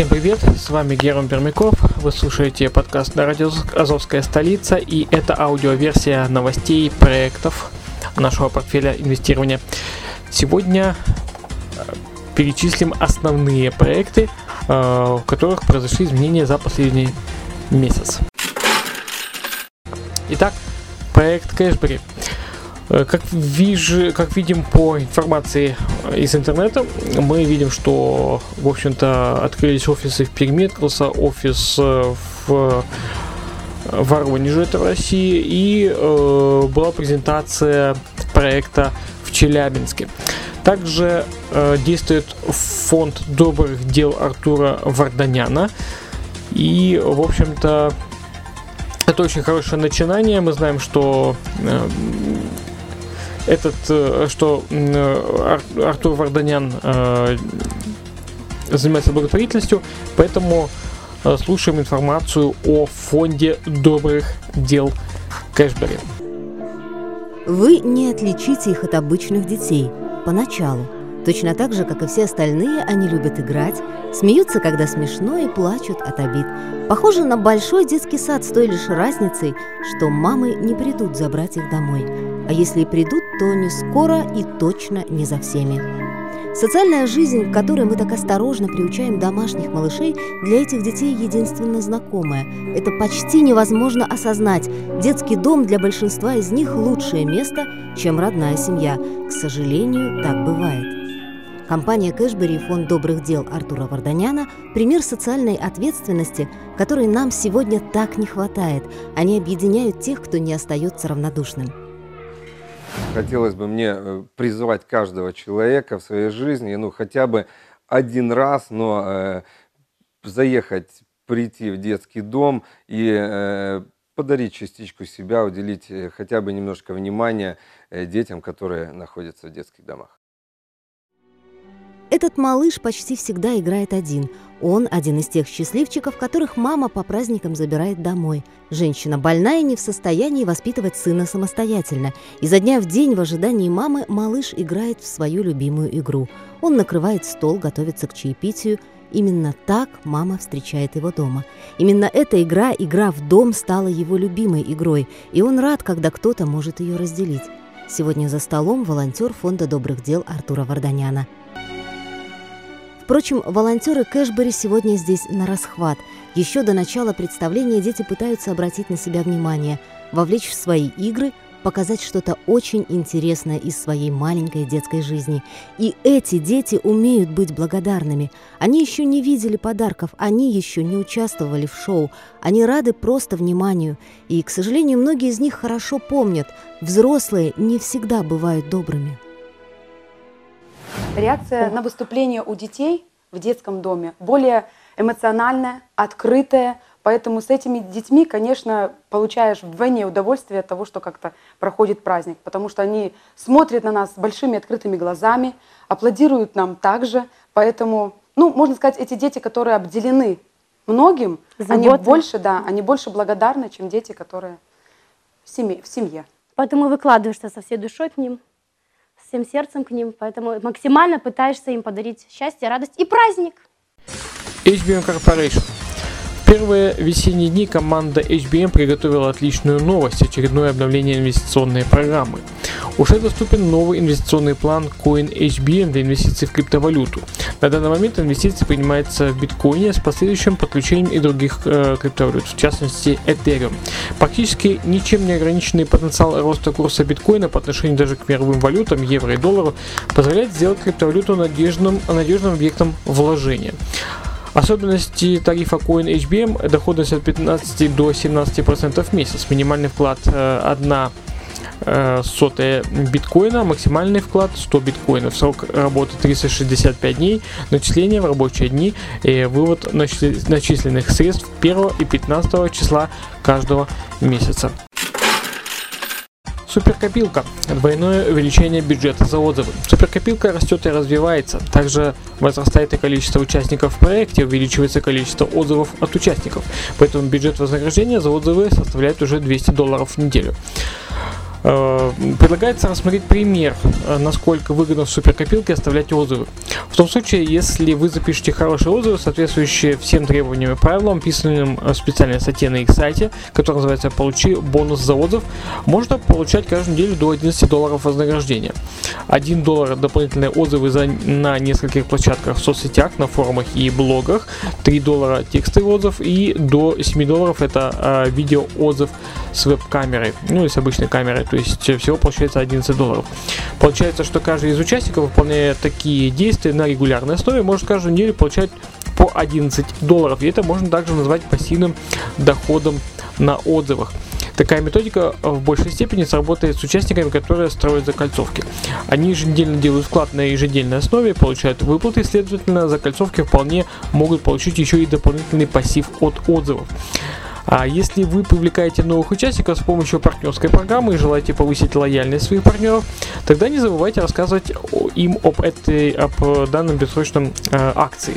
Всем привет, с вами Герман Пермяков, вы слушаете подкаст на радио Азовская столица и это аудиоверсия новостей проектов нашего портфеля инвестирования. Сегодня э, перечислим основные проекты, э, в которых произошли изменения за последний месяц. Итак, проект Кэшбери. Э, Как, вижу, как видим по информации э, из интернета, мы видим, что, в общем-то, открылись офисы в Перми, открылся офис э, в Воронеже, это в России, и э, была презентация проекта в Челябинске. Также э, действует фонд добрых дел Артура Варданяна. И, в общем-то, это очень хорошее начинание. Мы знаем, что э, этот, э, что э, Ар- Артур Варданян э, занимается благотворительностью, поэтому слушаем информацию о фонде добрых дел Кэшбери. Вы не отличите их от обычных детей поначалу. Точно так же, как и все остальные, они любят играть, смеются, когда смешно, и плачут от обид. Похоже на большой детский сад с той лишь разницей, что мамы не придут забрать их домой. А если и придут, то не скоро и точно не за всеми. Социальная жизнь, к которой мы так осторожно приучаем домашних малышей, для этих детей единственно знакомая. Это почти невозможно осознать. Детский дом для большинства из них лучшее место, чем родная семья. К сожалению, так бывает. Компания Кэшбери и фонд добрых дел Артура Варданяна – пример социальной ответственности, которой нам сегодня так не хватает. Они объединяют тех, кто не остается равнодушным. Хотелось бы мне э, призвать каждого человека в своей жизни, ну, хотя бы один раз, но э, заехать, прийти в детский дом и э, подарить частичку себя, уделить э, хотя бы немножко внимания э, детям, которые находятся в детских домах. Этот малыш почти всегда играет один. Он один из тех счастливчиков, которых мама по праздникам забирает домой. Женщина больная не в состоянии воспитывать сына самостоятельно. Изо дня в день в ожидании мамы малыш играет в свою любимую игру. Он накрывает стол, готовится к чаепитию. Именно так мама встречает его дома. Именно эта игра, игра в дом, стала его любимой игрой, и он рад, когда кто-то может ее разделить. Сегодня за столом волонтер фонда добрых дел Артура Варданяна. Впрочем, волонтеры Кэшбери сегодня здесь на расхват. Еще до начала представления дети пытаются обратить на себя внимание, вовлечь в свои игры, показать что-то очень интересное из своей маленькой детской жизни. И эти дети умеют быть благодарными. Они еще не видели подарков, они еще не участвовали в шоу. Они рады просто вниманию. И, к сожалению, многие из них хорошо помнят, взрослые не всегда бывают добрыми. Реакция на выступление у детей в детском доме более эмоциональная, открытая. Поэтому с этими детьми, конечно, получаешь вдвойне удовольствие от того, что как-то проходит праздник. Потому что они смотрят на нас большими открытыми глазами, аплодируют нам также. Поэтому, ну, можно сказать, эти дети, которые обделены многим, они больше, да, они больше благодарны, чем дети, которые в семье. В семье. Поэтому выкладываешься со всей душой к ним, всем сердцем к ним. Поэтому максимально пытаешься им подарить счастье, радость и праздник. HBM Corporation. В первые весенние дни команда HBM приготовила отличную новость – очередное обновление инвестиционной программы. Уже доступен новый инвестиционный план Coin HBM для инвестиций в криптовалюту. На данный момент инвестиции принимаются в биткоине с последующим подключением и других э, криптовалют, в частности Ethereum. Практически ничем не ограниченный потенциал роста курса биткоина по отношению даже к мировым валютам, евро и доллару, позволяет сделать криптовалюту надежным, надежным объектом вложения. Особенности тарифа Coin HBM – доходность от 15 до 17% в месяц, минимальный вклад э, 1 э, сотая биткоина, максимальный вклад 100 биткоинов, срок работы 365 дней, начисление в рабочие дни и вывод начисленных средств 1 и 15 числа каждого месяца. Суперкопилка. Двойное увеличение бюджета за отзывы. Суперкопилка растет и развивается. Также возрастает и количество участников в проекте, увеличивается количество отзывов от участников. Поэтому бюджет вознаграждения за отзывы составляет уже 200 долларов в неделю. Э, предлагается рассмотреть пример, э, насколько выгодно в суперкопилке оставлять отзывы. В том случае, если вы запишете хорошие отзывы, соответствующие всем требованиям и правилам, описанным в специальной статье на их сайте, которая называется «Получи бонус за отзыв», можно получать каждую неделю до 11 долларов вознаграждения. 1 доллар дополнительные отзывы за, на нескольких площадках в соцсетях, на форумах и блогах, 3 доллара текстовый отзыв и до 7 долларов это э, видео отзыв с веб-камерой, ну или с обычной камерой то есть э, всего получается 11 долларов. Получается, что каждый из участников, выполняя такие действия на регулярной основе, может каждую неделю получать по 11 долларов. И это можно также назвать пассивным доходом на отзывах. Такая методика в большей степени сработает с участниками, которые строят закольцовки. Они еженедельно делают вклад на ежедневной основе, получают выплаты, следовательно, закольцовки вполне могут получить еще и дополнительный пассив от отзывов. А если вы привлекаете новых участников с помощью партнерской программы и желаете повысить лояльность своих партнеров, тогда не забывайте рассказывать им об этой об данном бессрочном э, акции.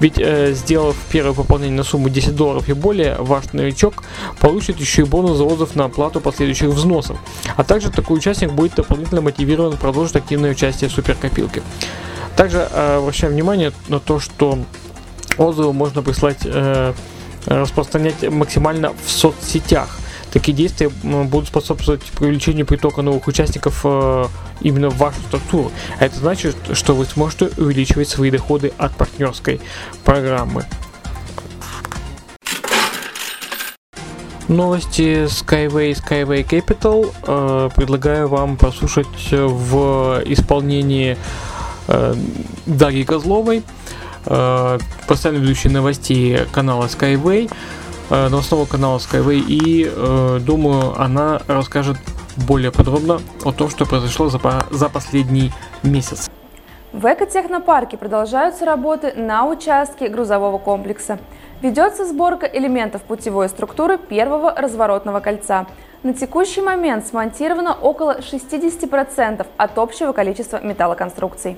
Ведь э, сделав первое пополнение на сумму 10 долларов и более, ваш новичок получит еще и бонус за отзыв на оплату последующих взносов. А также такой участник будет дополнительно мотивирован продолжить активное участие в суперкопилке. Также э, обращаем внимание на то, что отзывы можно прислать э, распространять максимально в соцсетях. Такие действия будут способствовать привлечению притока новых участников э, именно в вашу структуру. А это значит, что вы сможете увеличивать свои доходы от партнерской программы. Новости Skyway Skyway Capital э, предлагаю вам послушать в исполнении э, Дарьи Козловой. Э, постоянно ведущий новостей канала Skyway, э, новостного канала Skyway, и э, думаю, она расскажет более подробно о том, что произошло за, за последний месяц. В экотехнопарке продолжаются работы на участке грузового комплекса. Ведется сборка элементов путевой структуры первого разворотного кольца. На текущий момент смонтировано около 60% от общего количества металлоконструкций.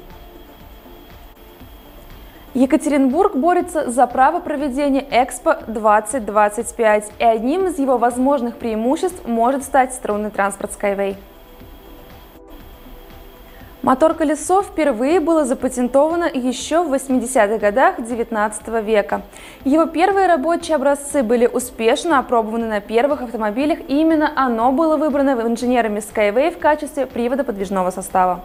Екатеринбург борется за право проведения Экспо 2025, и одним из его возможных преимуществ может стать струнный транспорт Skyway. Мотор-колесо впервые было запатентовано еще в 80-х годах XIX века. Его первые рабочие образцы были успешно опробованы на первых автомобилях, и именно оно было выбрано инженерами Skyway в качестве привода подвижного состава.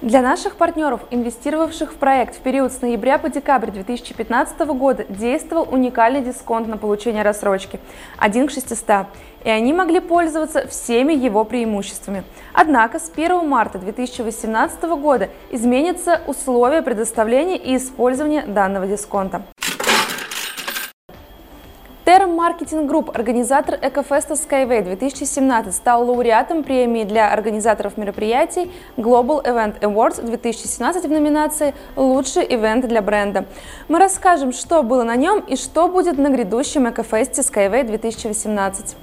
Для наших партнеров, инвестировавших в проект в период с ноября по декабрь 2015 года, действовал уникальный дисконт на получение рассрочки – 1 к 600, и они могли пользоваться всеми его преимуществами. Однако с 1 марта 2018 года изменятся условия предоставления и использования данного дисконта. Terra Marketing Group, организатор Экофеста Skyway 2017, стал лауреатом премии для организаторов мероприятий Global Event Awards 2017 в номинации «Лучший ивент для бренда». Мы расскажем, что было на нем и что будет на грядущем Экофесте Skyway 2018.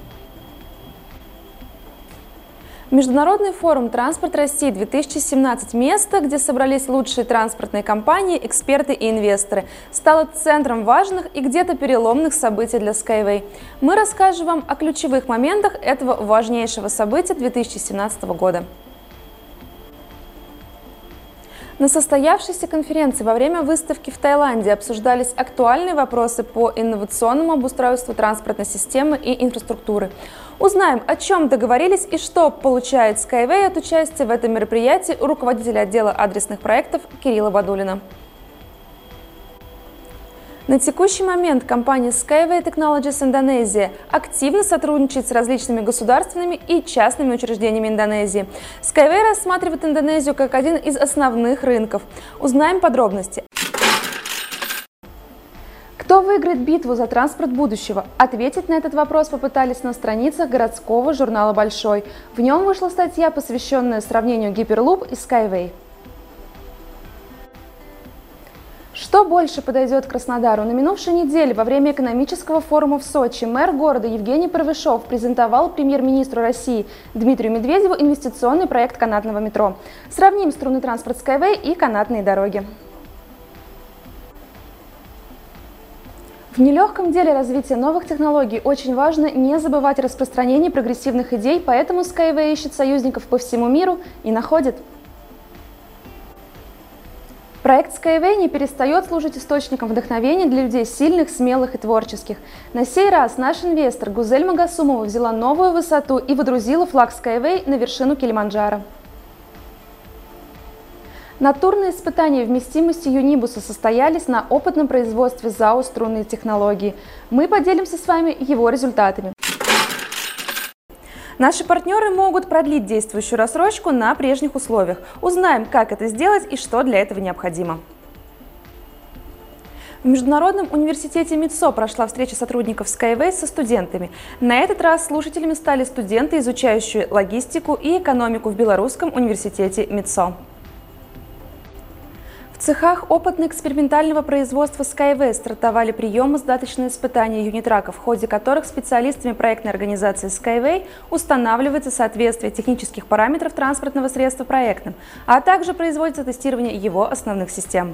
Международный форум «Транспорт России 2017» – место, где собрались лучшие транспортные компании, эксперты и инвесторы, стало центром важных и где-то переломных событий для Skyway. Мы расскажем вам о ключевых моментах этого важнейшего события 2017 года. На состоявшейся конференции во время выставки в Таиланде обсуждались актуальные вопросы по инновационному обустройству транспортной системы и инфраструктуры. Узнаем, о чем договорились и что получает Skyway от участия в этом мероприятии руководителя отдела адресных проектов Кирилла Бадулина. На текущий момент компания Skyway Technologies Индонезия активно сотрудничает с различными государственными и частными учреждениями Индонезии. Skyway рассматривает Индонезию как один из основных рынков. Узнаем подробности. Кто выиграет битву за транспорт будущего? Ответить на этот вопрос попытались на страницах городского журнала «Большой». В нем вышла статья, посвященная сравнению Гиперлуп и Skyway. Что больше подойдет Краснодару? На минувшей неделе во время экономического форума в Сочи мэр города Евгений Правышов презентовал премьер-министру России Дмитрию Медведеву инвестиционный проект канатного метро. Сравним струнный транспорт Skyway и канатные дороги. В нелегком деле развития новых технологий очень важно не забывать о распространении прогрессивных идей, поэтому Skyway ищет союзников по всему миру и находит. Проект Skyway не перестает служить источником вдохновения для людей сильных, смелых и творческих. На сей раз наш инвестор Гузель Магасумова взяла новую высоту и водрузила флаг Skyway на вершину Килиманджаро. Натурные испытания вместимости Юнибуса состоялись на опытном производстве ЗАО «Струнные технологии». Мы поделимся с вами его результатами. Наши партнеры могут продлить действующую рассрочку на прежних условиях. Узнаем, как это сделать и что для этого необходимо. В Международном университете МИЦО прошла встреча сотрудников Skyway со студентами. На этот раз слушателями стали студенты, изучающие логистику и экономику в Белорусском университете МИЦО. Цехах опытно-экспериментального производства Skyway стартовали приемо-сдаточные испытания юнитраков, в ходе которых специалистами проектной организации Skyway устанавливается соответствие технических параметров транспортного средства проектным, а также производится тестирование его основных систем.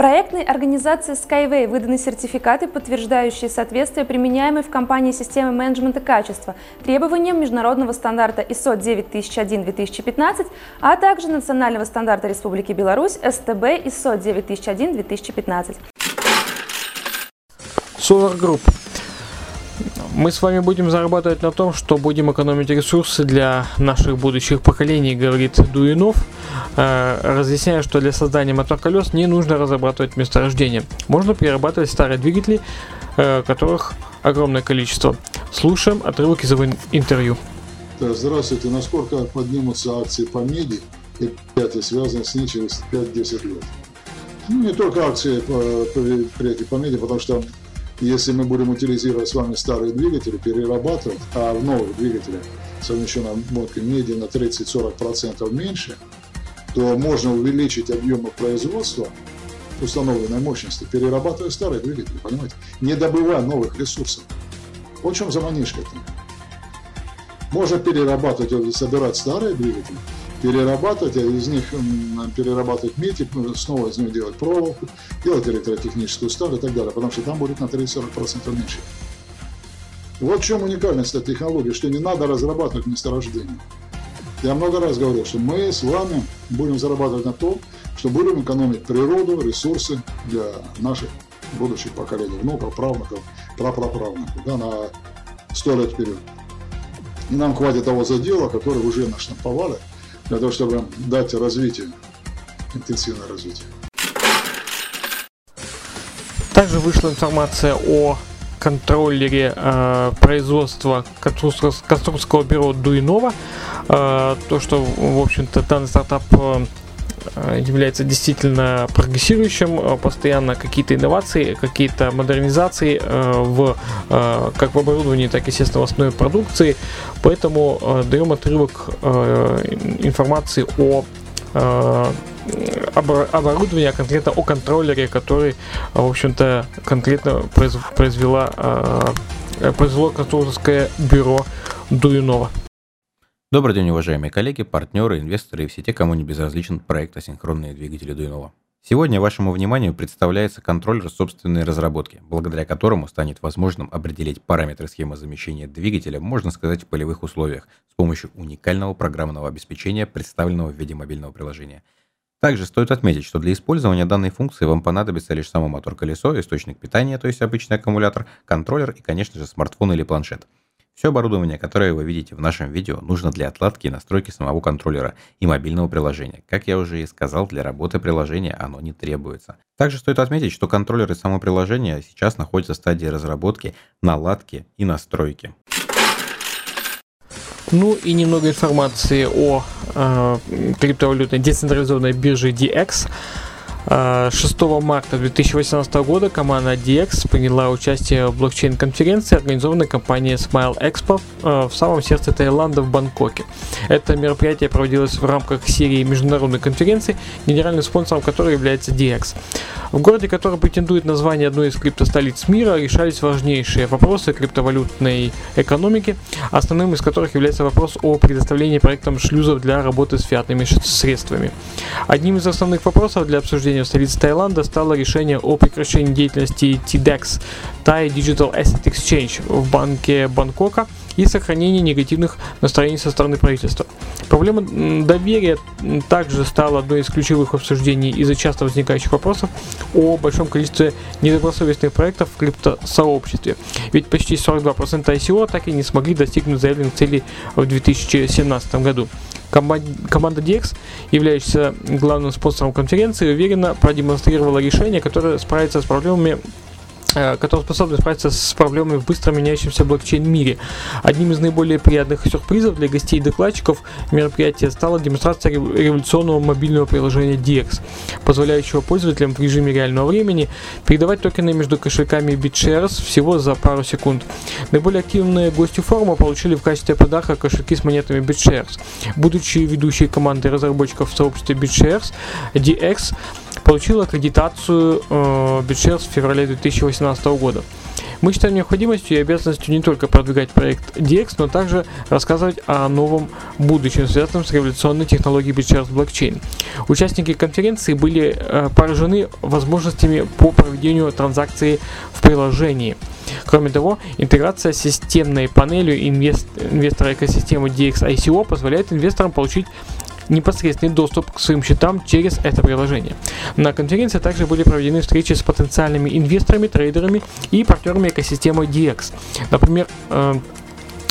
Проектной организации Skyway выданы сертификаты, подтверждающие соответствие применяемой в компании системы менеджмента качества требованиям международного стандарта ISO 9001-2015, а также национального стандарта Республики Беларусь СТБ ISO 9001-2015. Solar Group мы с вами будем зарабатывать на том, что будем экономить ресурсы для наших будущих поколений, говорит Дуинов, э, разъясняя, что для создания мотоколес не нужно разрабатывать месторождение. Можно перерабатывать старые двигатели, э, которых огромное количество. Слушаем отрывок из его интервью. Здравствуйте. Насколько поднимутся акции по меди и предприятия, связанные с ней через 5-10 лет? Ну, не только акции по, предприятий по меди, потому что если мы будем утилизировать с вами старые двигатели, перерабатывать, а в новых двигателях совмещенной обмоткой меди на 30-40% меньше, то можно увеличить объемы производства установленной мощности, перерабатывая старые двигатели, понимаете? Не добывая новых ресурсов. Вот в чем заманишка-то. Можно перерабатывать, собирать старые двигатели, перерабатывать, а из них перерабатывать медь, ну, снова из них делать проволоку, делать электротехническую сталь и так далее, потому что там будет на 30-40% меньше. Вот в чем уникальность этой технологии, что не надо разрабатывать месторождение. Я много раз говорил, что мы с вами будем зарабатывать на том, что будем экономить природу, ресурсы для наших будущих поколений, внуков, правнуков, прапраправнуков, да, на сто лет вперед. И нам хватит того задела, который уже наштамповали, для того, чтобы дать развитие, интенсивное развитие. Также вышла информация о контроллере э, производства конструкторского бюро Дуинова. Э, то, что, в общем-то, данный стартап э, является действительно прогрессирующим, э, постоянно какие-то инновации, какие-то модернизации э, в э, как в оборудовании, так естественно, в основной продукции. Поэтому даем отрывок информации о оборудовании, а конкретно о контроллере, который, в общем-то, конкретно произвела, произвело конструкторское бюро Дуюнова. Добрый день, уважаемые коллеги, партнеры, инвесторы и все те, кому не безразличен проект асинхронные двигатели Дуинова. Сегодня вашему вниманию представляется контроллер собственной разработки, благодаря которому станет возможным определить параметры схемы замещения двигателя, можно сказать, в полевых условиях, с помощью уникального программного обеспечения, представленного в виде мобильного приложения. Также стоит отметить, что для использования данной функции вам понадобится лишь само мотор-колесо, источник питания, то есть обычный аккумулятор, контроллер и, конечно же, смартфон или планшет – все оборудование, которое вы видите в нашем видео, нужно для отладки и настройки самого контроллера и мобильного приложения. Как я уже и сказал, для работы приложения оно не требуется. Также стоит отметить, что контроллер и само приложение сейчас находятся в стадии разработки, наладки и настройки. Ну и немного информации о э, криптовалютной децентрализованной бирже DX. 6 марта 2018 года команда DX приняла участие в блокчейн-конференции, организованной компанией Smile Expo э, в самом сердце Таиланда в Бангкоке. Это мероприятие проводилось в рамках серии международной конференций, генеральным спонсором которой является DX. В городе, который претендует на звание одной из криптостолиц мира, решались важнейшие вопросы криптовалютной экономики, основным из которых является вопрос о предоставлении проектам шлюзов для работы с фиатными средствами. Одним из основных вопросов для обсуждения в столице Таиланда стало решение о прекращении деятельности TDEX, Thai Digital Asset Exchange, в банке Бангкока и сохранении негативных настроений со стороны правительства. Проблема доверия также стала одной из ключевых обсуждений из-за часто возникающих вопросов о большом количестве недобросовестных проектов в криптосообществе. Ведь почти 42% ICO так и не смогли достигнуть заявленных целей в 2017 году. Команда DX, являющаяся главным спонсором конференции, уверенно продемонстрировала решение, которое справится с проблемами которые способны справиться с проблемами в быстро меняющемся блокчейн-мире. Одним из наиболее приятных сюрпризов для гостей и докладчиков мероприятия стала демонстрация революционного мобильного приложения DX, позволяющего пользователям в режиме реального времени передавать токены между кошельками BitShares всего за пару секунд. Наиболее активные гости форума получили в качестве подарка кошельки с монетами BitShares. Будучи ведущей командой разработчиков в сообществе BitShares, DX получил аккредитацию э, BitShares в феврале 2018 года. Мы считаем необходимостью и обязанностью не только продвигать проект DX, но также рассказывать о новом будущем, связанном с революционной технологией BitShares блокчейн. Участники конференции были э, поражены возможностями по проведению транзакции в приложении. Кроме того, интеграция с системной панелью инвест, инвестора экосистемы DX ICO позволяет инвесторам получить непосредственный доступ к своим счетам через это приложение. На конференции также были проведены встречи с потенциальными инвесторами, трейдерами и партнерами экосистемы DX. Например, э,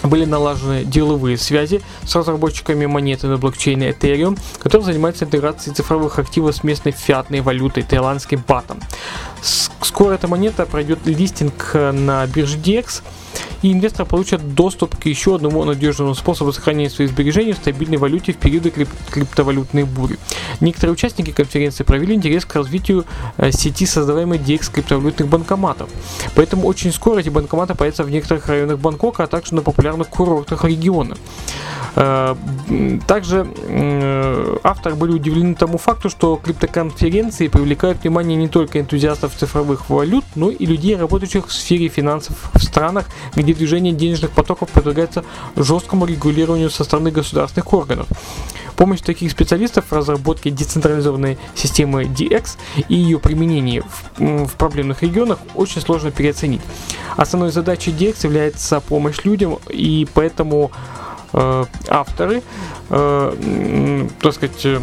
были налажены деловые связи с разработчиками монеты на блокчейне Ethereum, которые занимаются интеграцией цифровых активов с местной фиатной валютой таиландским батом. Скоро эта монета пройдет листинг на бирже DX, и инвесторы получат доступ к еще одному надежному способу сохранения своих сбережений в стабильной валюте в периоды крип- криптовалютной бури. Некоторые участники конференции проявили интерес к развитию э, сети создаваемой DX криптовалютных банкоматов. Поэтому очень скоро эти банкоматы появятся в некоторых районах Бангкока, а также на популярных курортах региона. Э, также авторы были удивлены тому факту, что криптоконференции привлекают внимание не только энтузиастов цифровых валют, но и людей, работающих в сфере финансов в странах, где движение денежных потоков подвергается жесткому регулированию со стороны государственных органов. Помощь таких специалистов в разработке децентрализованной системы DX и ее применении в, в проблемных регионах очень сложно переоценить. Основной задачей DX является помощь людям, и поэтому авторы, э, так сказать, э,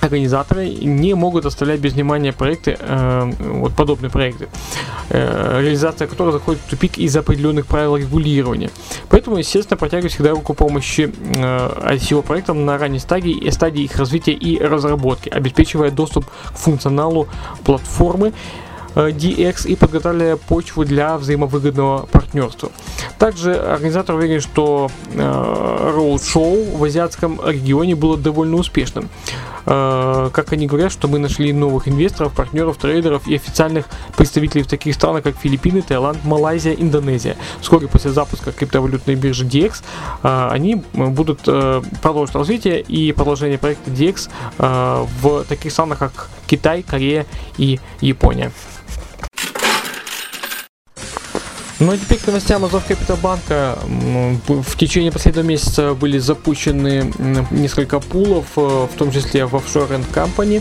организаторы не могут оставлять без внимания проекты, э, вот подобные проекты, э, реализация которых заходит в тупик из-за определенных правил регулирования. Поэтому, естественно, протягиваю всегда руку помощи э, ICO проектам на ранней стадии, стадии их развития и разработки, обеспечивая доступ к функционалу платформы, Э, DX и подготовляя почву для взаимовыгодного партнерства. Также организатор уверен, что роуд-шоу в азиатском регионе было довольно успешным. Э, как они говорят, что мы нашли новых инвесторов, партнеров, трейдеров и официальных представителей в таких странах, как Филиппины, Таиланд, Малайзия, Индонезия. Вскоре после запуска криптовалютной биржи DX э, они будут продолжить развитие и продолжение проекта DX в таких странах, как Китай, Корея и Япония. Ну а теперь к новостям Азов Капиталбанка. В течение последнего месяца были запущены несколько пулов, э, в том числе в and Company.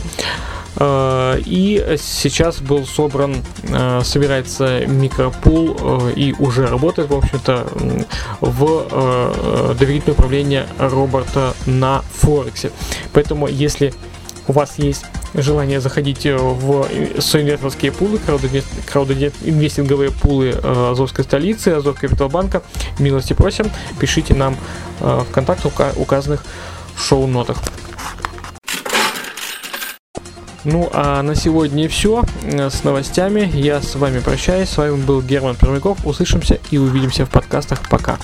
Э, и сейчас был собран, э, собирается микропул и уже работает, в общем-то, в доверительное управление Роберта на Форексе. Поэтому, если у вас есть желание заходить в соинвесторские пулы, краудинвестинговые пулы э, Азовской столицы, Азов Капиталбанка, милости просим, пишите нам э, в контактах, указанных в шоу-нотах. Ну а на сегодня все э, с новостями. Я с вами прощаюсь. С вами был Герман Пермяков. Услышимся и увидимся в подкастах. Пока.